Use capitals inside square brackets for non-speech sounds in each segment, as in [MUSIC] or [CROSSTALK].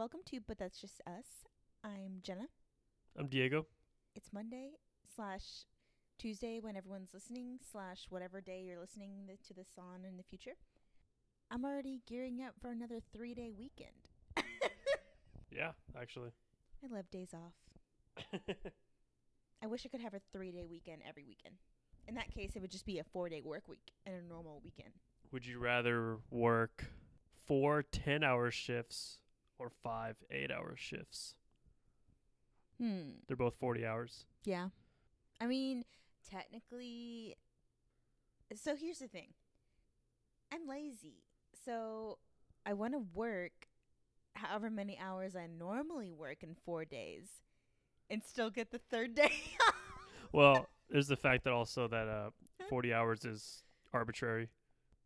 welcome to But That's Just Us. I'm Jennah. I'm Diego. It's Monday slash Tuesday when everyone's listening slash whatever day you're listening th- to this on in the future. I'm already gearing up for another three day weekend. [LAUGHS] Yeah, actually. I love days off. [LAUGHS] I wish I could have a three day weekend every weekend. In that case, it would just be a four day work week and a normal weekend. Would you rather work four 10 hour shifts or five 8 hour shifts? Hmm. They're both 40 hours. Yeah. I mean, technically. So here's the thing I'm lazy. So I want to work however many hours I normally work in four days and still get the third day. [LAUGHS] Well, there's the fact that also that uh, 40 hours is arbitrary.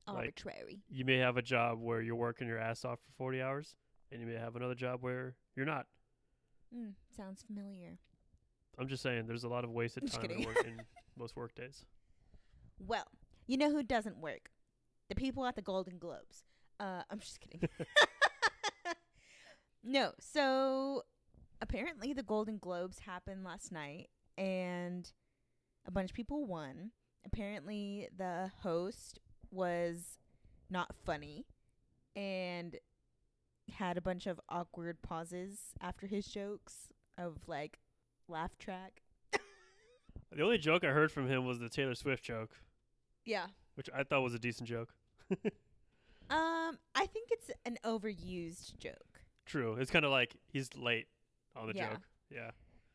Like- Arbitrary. You may have a job where you're working your ass off for 40 hours, and you may have another job where you're not. Mm, sounds familiar. I'm just saying, there's a lot of wasted time in, work, in [LAUGHS] most work days. Well, you know who doesn't work? The people at the Golden Globes. Uh, I'm just kidding. [LAUGHS] [LAUGHS] no, so apparently the Golden Globes happened last night and a bunch of people won. Apparently the host was not funny and had a bunch of awkward pauses after his jokes of like laugh track. The only joke I heard from him was the Taylor Swift joke, Yeah. which I thought was a decent joke. [LAUGHS] Um, I think it's an overused joke. True. It's kind of like he's late on the Yeah. joke. Yeah.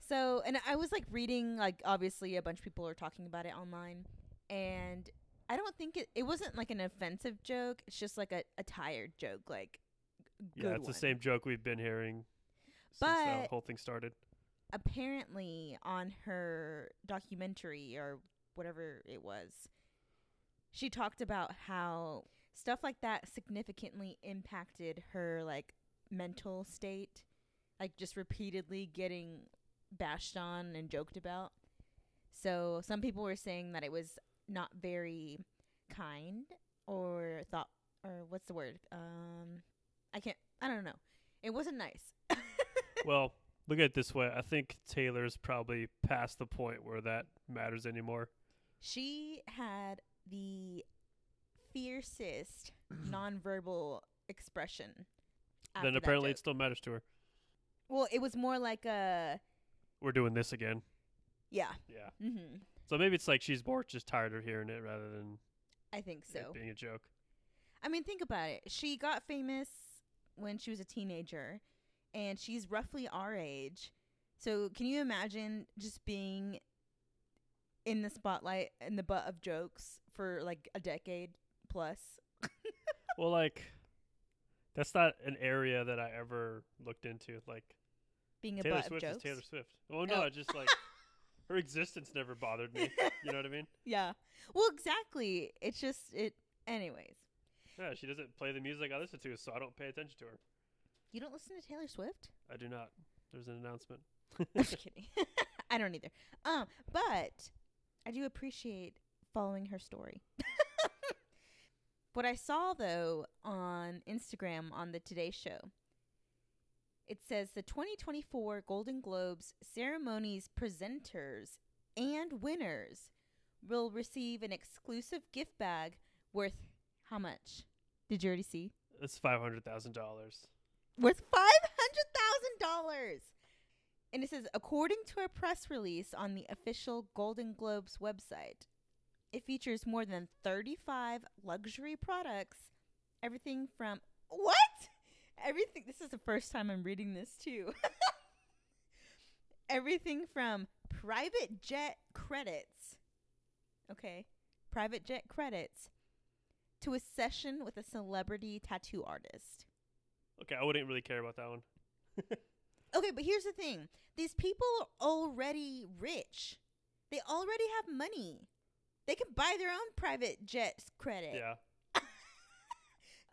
So, and I was like reading, like obviously a bunch of people are talking about it online, and I don't think it. It wasn't like an offensive joke. It's just like a, a tired joke, like Yeah, it's the same joke we've been hearing since But- the whole thing started. Apparently, on her documentary or whatever it was, she talked about how stuff like that significantly impacted her like mental state, like just repeatedly getting bashed on and joked about. So some people were saying that it was not very kind or thought or what's the word? Um I can't I don't know. It wasn't nice. [LAUGHS] well, look at it this way. I think Taylor's probably past the point where that matters anymore. She had the fiercest [CLEARS THROAT] nonverbal expression. then apparently it still matters to her. well, it was more like a We're doing this again. yeah. Yeah. Mm-hmm. So maybe it's like she's more just tired of hearing it rather than I think so. it being a joke. I mean, think about it. She got famous when she was a teenager, and she's roughly our age. So, can you imagine just being in the spotlight in the butt of jokes for like a decade plus? [LAUGHS] well, like that's not an area that I ever looked into. Like Being a Taylor butt Swift of is jokes. Taylor Swift. Oh no, Oh. just like her existence never bothered me. You know what I mean? [LAUGHS] Yeah. Well, exactly. It's just it. Anyways, Yeah, she doesn't play the music I listen to, so I don't pay attention to her. you don't listen to Taylor Swift? I do not. There's an announcement. I'm [LAUGHS] just [LAUGHS] kidding. [LAUGHS] I don't either. Um, but I do appreciate following her story. what I saw though on Instagram on the Today Show, it says the 2024 Golden Globes ceremonies presenters and winners will receive an exclusive gift bag worth how much? Did you already see? It's five hundred thousand dollars. worth five hundred thousand dollars. And it says, according to a press release on the official Golden Globes website, it features more than thirty-five luxury products. Everything from what? Everything. This is the first time I'm reading this too. [LAUGHS] Everything from private jet credits. Okay, private jet credits to a session with a celebrity tattoo artist. Okay, I wouldn't really care about that one. [LAUGHS] Okay, but here's the thing. These people are already rich. They already have money. They can buy their own private jets credit. Yeah. [LAUGHS]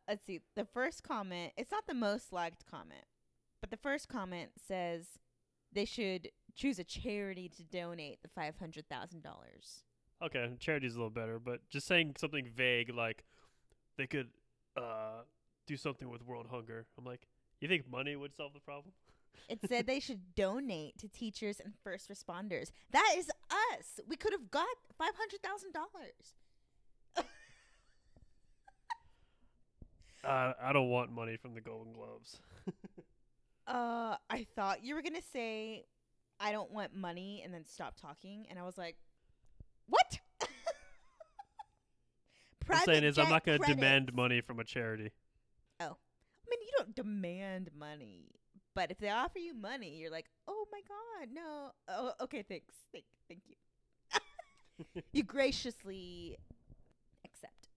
Let's see. The first comment, it's not the most liked comment, but the first comment says they should choose a charity to donate the $500,000. Okay, charity's a little better, but just saying something vague like they could uh do something with world hunger. I'm like, You think money would solve the problem? [LAUGHS] It said they should donate to teachers and first responders. That is us. We could have got five hundred thousand dollars. Uh, I don't want money from the Golden Globes. [LAUGHS] Uh, I thought you were gonna say, "I don't want money," and then stop talking, and I was like, "What?" I'm saying is I'm not going to demand money from a charity. Oh, I mean, you don't demand money, but if they offer you money, you're like, "Oh my god, no." Oh, okay, thanks. Thank, thank you. [LAUGHS] you graciously accept.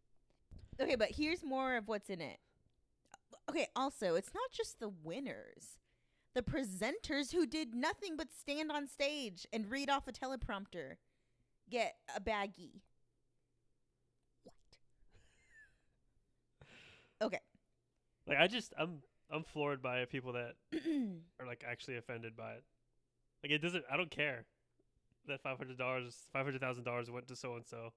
Okay, but here's more of what's in it. Okay, also, it's not just the winners. The presenters who did nothing but stand on stage and read off a teleprompter get a baggie. What? Okay. Like I just I'm I'm floored by people that [CLEARS THROAT] are like actually offended by it. Like it doesn't. I don't care that five hundred dollars, five hundred thousand dollars went to so and so.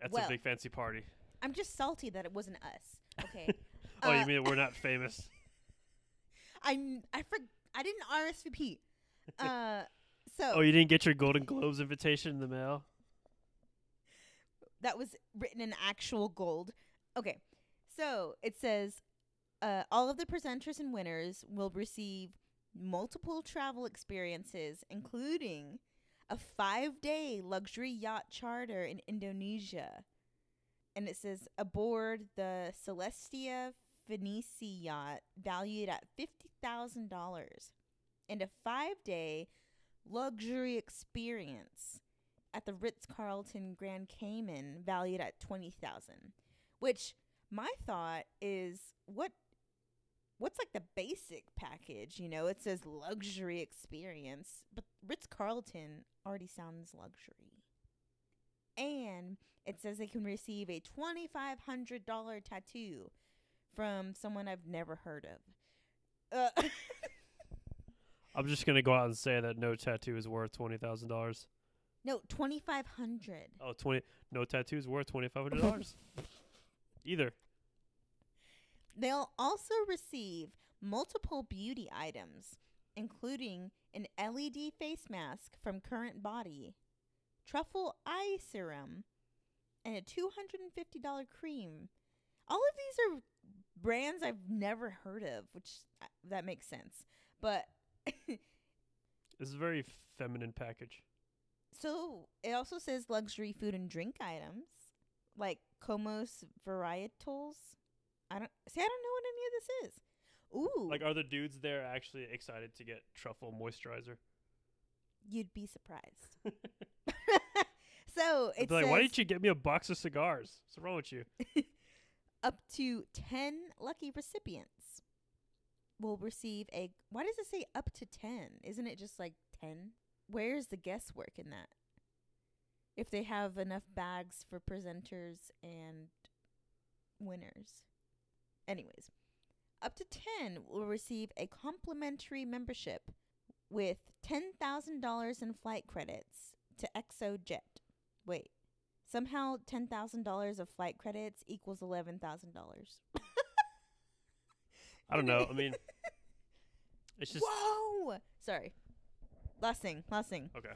That's Well- a big fancy party. I'm just salty that it wasn't us. Okay. [LAUGHS] Oh, Uh, you mean we're not [LAUGHS] famous? I'm I for, I didn't RSVP. [LAUGHS] Uh so Oh, you didn't get your Golden Globes invitation in the mail? that was written in actual gold. Okay. So it says uh, all of the presenters and winners will receive multiple travel experiences, including a five day luxury yacht charter in Indonesia. And it says aboard the Celestia Phinisi yacht, valued at $50,000, and a five day luxury experience at the Ritz Carlton Grand Cayman valued at 20,000 which my thought is what what's like the basic package you know it says luxury experience but Ritz Carlton already sounds luxury and it says they can receive a $2500 tattoo from someone I've never heard of uh, [LAUGHS] I'm just gonna go out and say that no tattoo is worth twenty thousand dollars. no 2500 Oh, 20 no tattoo is worth twenty five hundred dollars. [LAUGHS] Either. They'll also receive multiple beauty items, including an LED face mask from CurrentBody, truffle eye serum, and a $250 cream. All of these are brands I've never heard of, which uh, that makes sense. But [LAUGHS] This is a very feminine package. so it also says luxury food and drink items like Comos varietals. I don't see. I don't know what any of this is. Ooh, Like, are the dudes there actually excited to get truffle moisturizer? You'd be surprised. [LAUGHS] [LAUGHS] so I'd it like, why didn't you get me a box of cigars? What's wrong with you? [LAUGHS] up to 10 lucky recipients will receive a. Why does it say up to 10? Isn't it just like 10? Where's the guesswork in that? If they have enough bags for presenters and winners. Anyways, up to 10 will receive a complimentary membership with $10,000 in flight credits to ExoJet. Wait, somehow $10,000 of flight credits equals $11,000. I don't know. I mean, [LAUGHS] it's just Whoa! Sorry. Last thing, last thing. okay.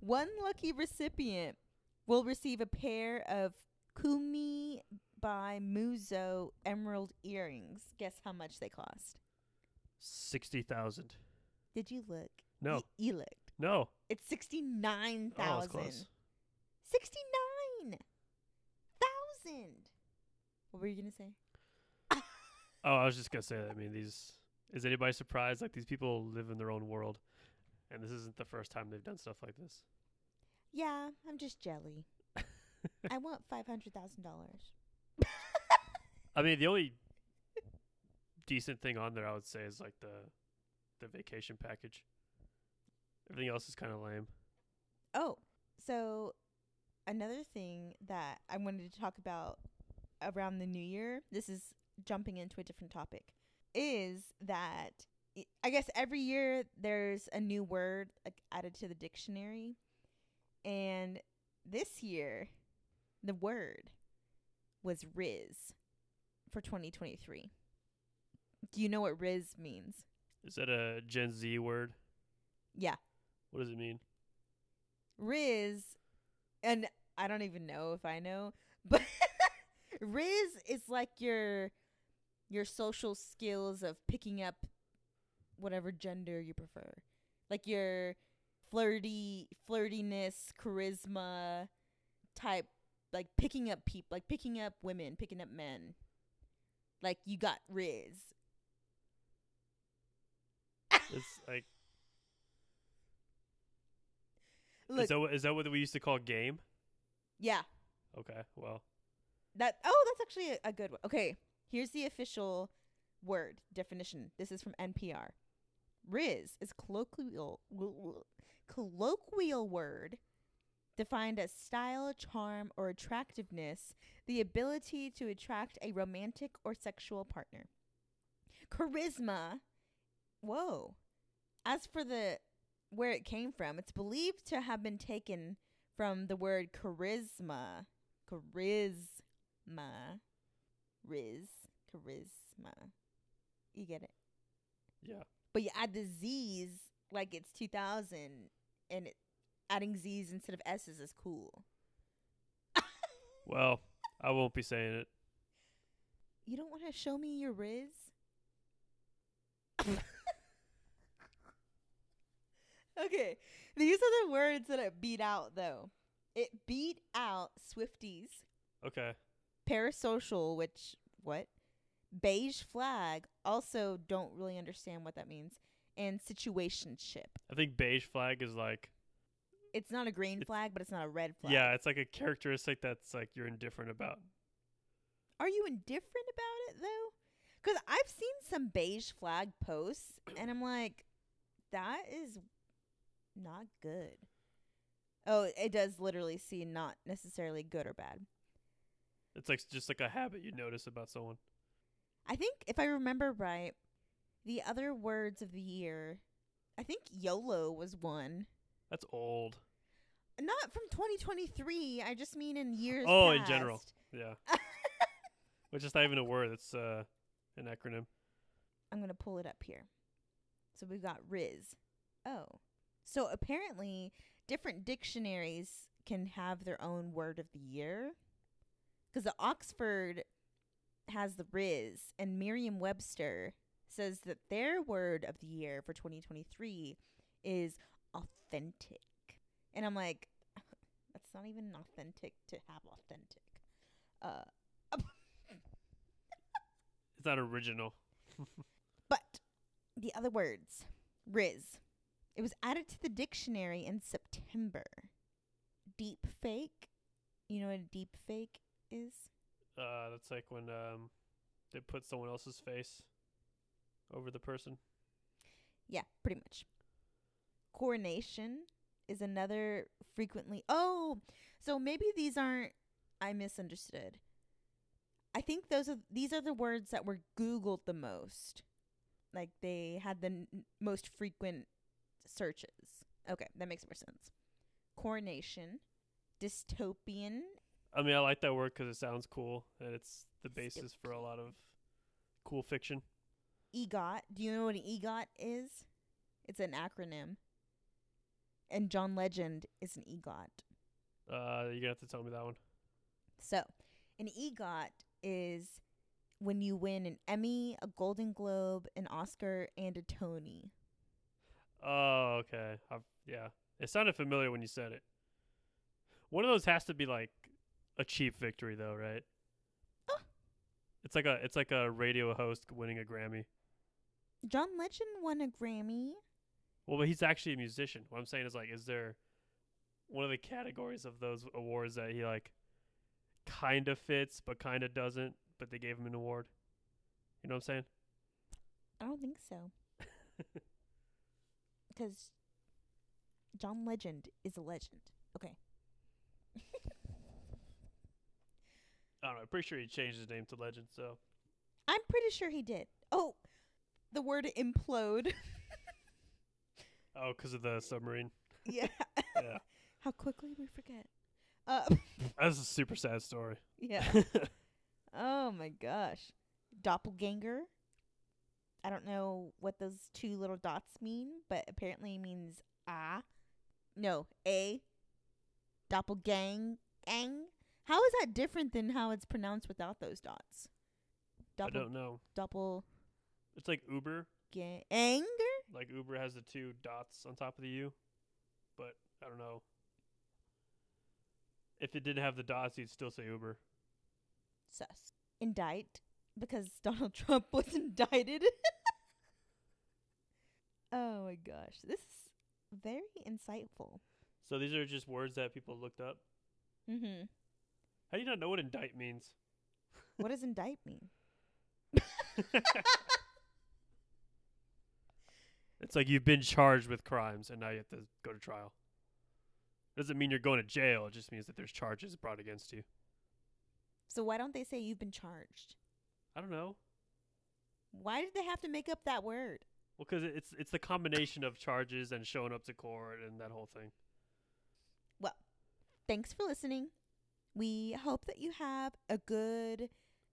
One lucky recipient will receive a pair of Kumi by Muzo emerald earrings. Guess how much they cost? Sixty thousand. Did you look? No, Y- you looked. no. It's sixty-nine Oh, it's thousand. close. Sixty-nine thousand. What were you gonna say? [LAUGHS] Oh, I was just gonna say. that. I mean, these. Is anybody surprised? Like these people live in their own world, and this isn't the first time they've done stuff like this. Yeah, I'm just jelly. [LAUGHS] I want five hundred thousand dollars. I mean, the only decent thing on there, I would say, is like the the vacation package. Everything else is kind of lame. Oh, so another thing that I wanted to talk about around the new year, this is jumping into a different topic, is that i- guess every year there's a new word like, added to the dictionary. And this year, the word was Rizz for 2023. Do you know what Rizz means? Is that a Gen Z word? Yeah. What does it mean? Rizz, and I don't even know if I know, [LAUGHS] but Rizz is like your your social skills of picking up whatever gender you prefer, like your flirty flirtiness, charisma type, like picking up people, like picking up women, picking up men. Like you got Rizz. It's [LAUGHS] like Look, is that that what we used to call game? yeah, Okay, well, That oh, that's actually a, a good one. Okay, here's the official word definition. This is from NPR. Rizz is colloquial colloquial word defined as style, charm, or attractiveness, the ability to attract a romantic or sexual partner. Charisma. Whoa. As for the where it came from, it's believed to have been taken from the word charisma. Charisma. Rizz. Charisma. You get it? yeah. But you add the Z's like it's 2000 and it, adding Z's instead of S's is cool. Well, I won't be saying it. You don't want to show me your Rizz? okay, these are the words that it beat out though. It beat out Swifties, Okay. parasocial, which what? Beige flag. Also, don't really understand what that means. And situationship. I think beige flag is like It's not a green flag, but it's not a red flag. yeah, it's like a characteristic that's like you're indifferent about. Are you indifferent about it though? Because I've seen some beige flag posts, [CLEARS THROAT] and I'm like, that is not good. Oh, it does literally see not necessarily good or bad. It's like just like a habit you notice about someone. I think if I remember right, the other words of the year, I think YOLO was one. That's old. Not from 2023. I just mean in years. Oh, in general. Yeah. [LAUGHS] Which is not even a word. It's uh, an acronym. I'm gonna pull it up here. So we've got Rizz. Oh, so apparently different dictionaries can have their own word of the year. Because the Oxford has the Rizz, and Merriam-Webster says that their word of the year for 2023 is authentic. And I'm like, [LAUGHS] that's not even authentic to have authentic. Uh, [LAUGHS] It's not original. [LAUGHS] But the other words, Rizz. It was added to the dictionary in September. Deep fake. You know what a deep fake is? Uh, that's like when um, they put someone else's face over the person. Yeah, pretty much. Coronation is another frequently. Oh, so maybe these aren't. I misunderstood. I think those are these are the words that were Googled the most. Like they had the n- most frequent searches. Okay, that makes more sense. Coronation, dystopian. I mean, I like that word because it sounds cool, and it's the basis for a lot of cool fiction. EGOT. Do you know what an EGOT is? It's an acronym. And John Legend is an EGOT. Uh, you're gonna have to tell me that one. So, an EGOT is when you win an Emmy, a Golden Globe, an Oscar, and a Tony. Oh, okay. I've, yeah, it sounded familiar when you said it. One of those has to be like a cheap victory, though, right? Uh. It's like a it's like a radio host winning a Grammy. John Legend won a Grammy. Well, but he's actually a musician. What I'm saying is like, is there one of the categories of those awards that he like kind of fits but kind of doesn't, but they gave him an award? You know what I'm saying? I don't think so. [LAUGHS] Because John Legend is a legend. Okay. I don't know. I'm pretty sure he changed his name to Legend. So I'm pretty sure he did. Oh, the word implode. [LAUGHS] oh, 'cause of the submarine. yeah. [LAUGHS] Yeah, [LAUGHS] How quickly we forget. Uh, [LAUGHS] that's a super sad story. yeah. Oh my gosh. Doppelganger. I don't know what those two little dots mean, but apparently it means ah. No, a. Doppelgang. Gang. How is that different than how it's pronounced without those dots? I Doppel don't know. doppel It's like Uber. anger? Like Uber has the two dots on top of the U, but I don't know. If it didn't have the dots, you'd still say Uber. Sus. Indict because [LAUGHS] Donald Trump [LAUGHS] was indicted. [LAUGHS] oh my gosh. This is very insightful. So these are just words that people looked up. Mm-hmm. How do you not know what indict means? What does indict mean? It's like you've been charged with crimes and now you have to go to trial. Doesn't mean you're going to jail. It just means that there's charges brought against you. So why don't they say you've been charged? I don't know. Why did they have to make up that word? Well, because it's it's the combination of charges and showing up to court and that whole thing. Well, thanks for listening. We hope that you have a good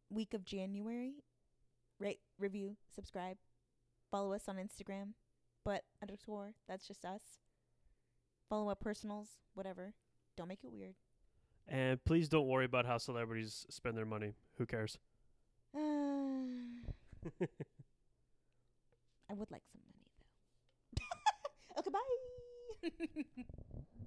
week of January. Rate, review, subscribe, follow us on Instagram. But underscore, that's just us. Follow up personals, whatever. Don't make it weird. And please don't worry about how celebrities spend their money. Who cares? Uh, [SIGHS] I would like some money though. [LAUGHS] okay, bye. [LAUGHS]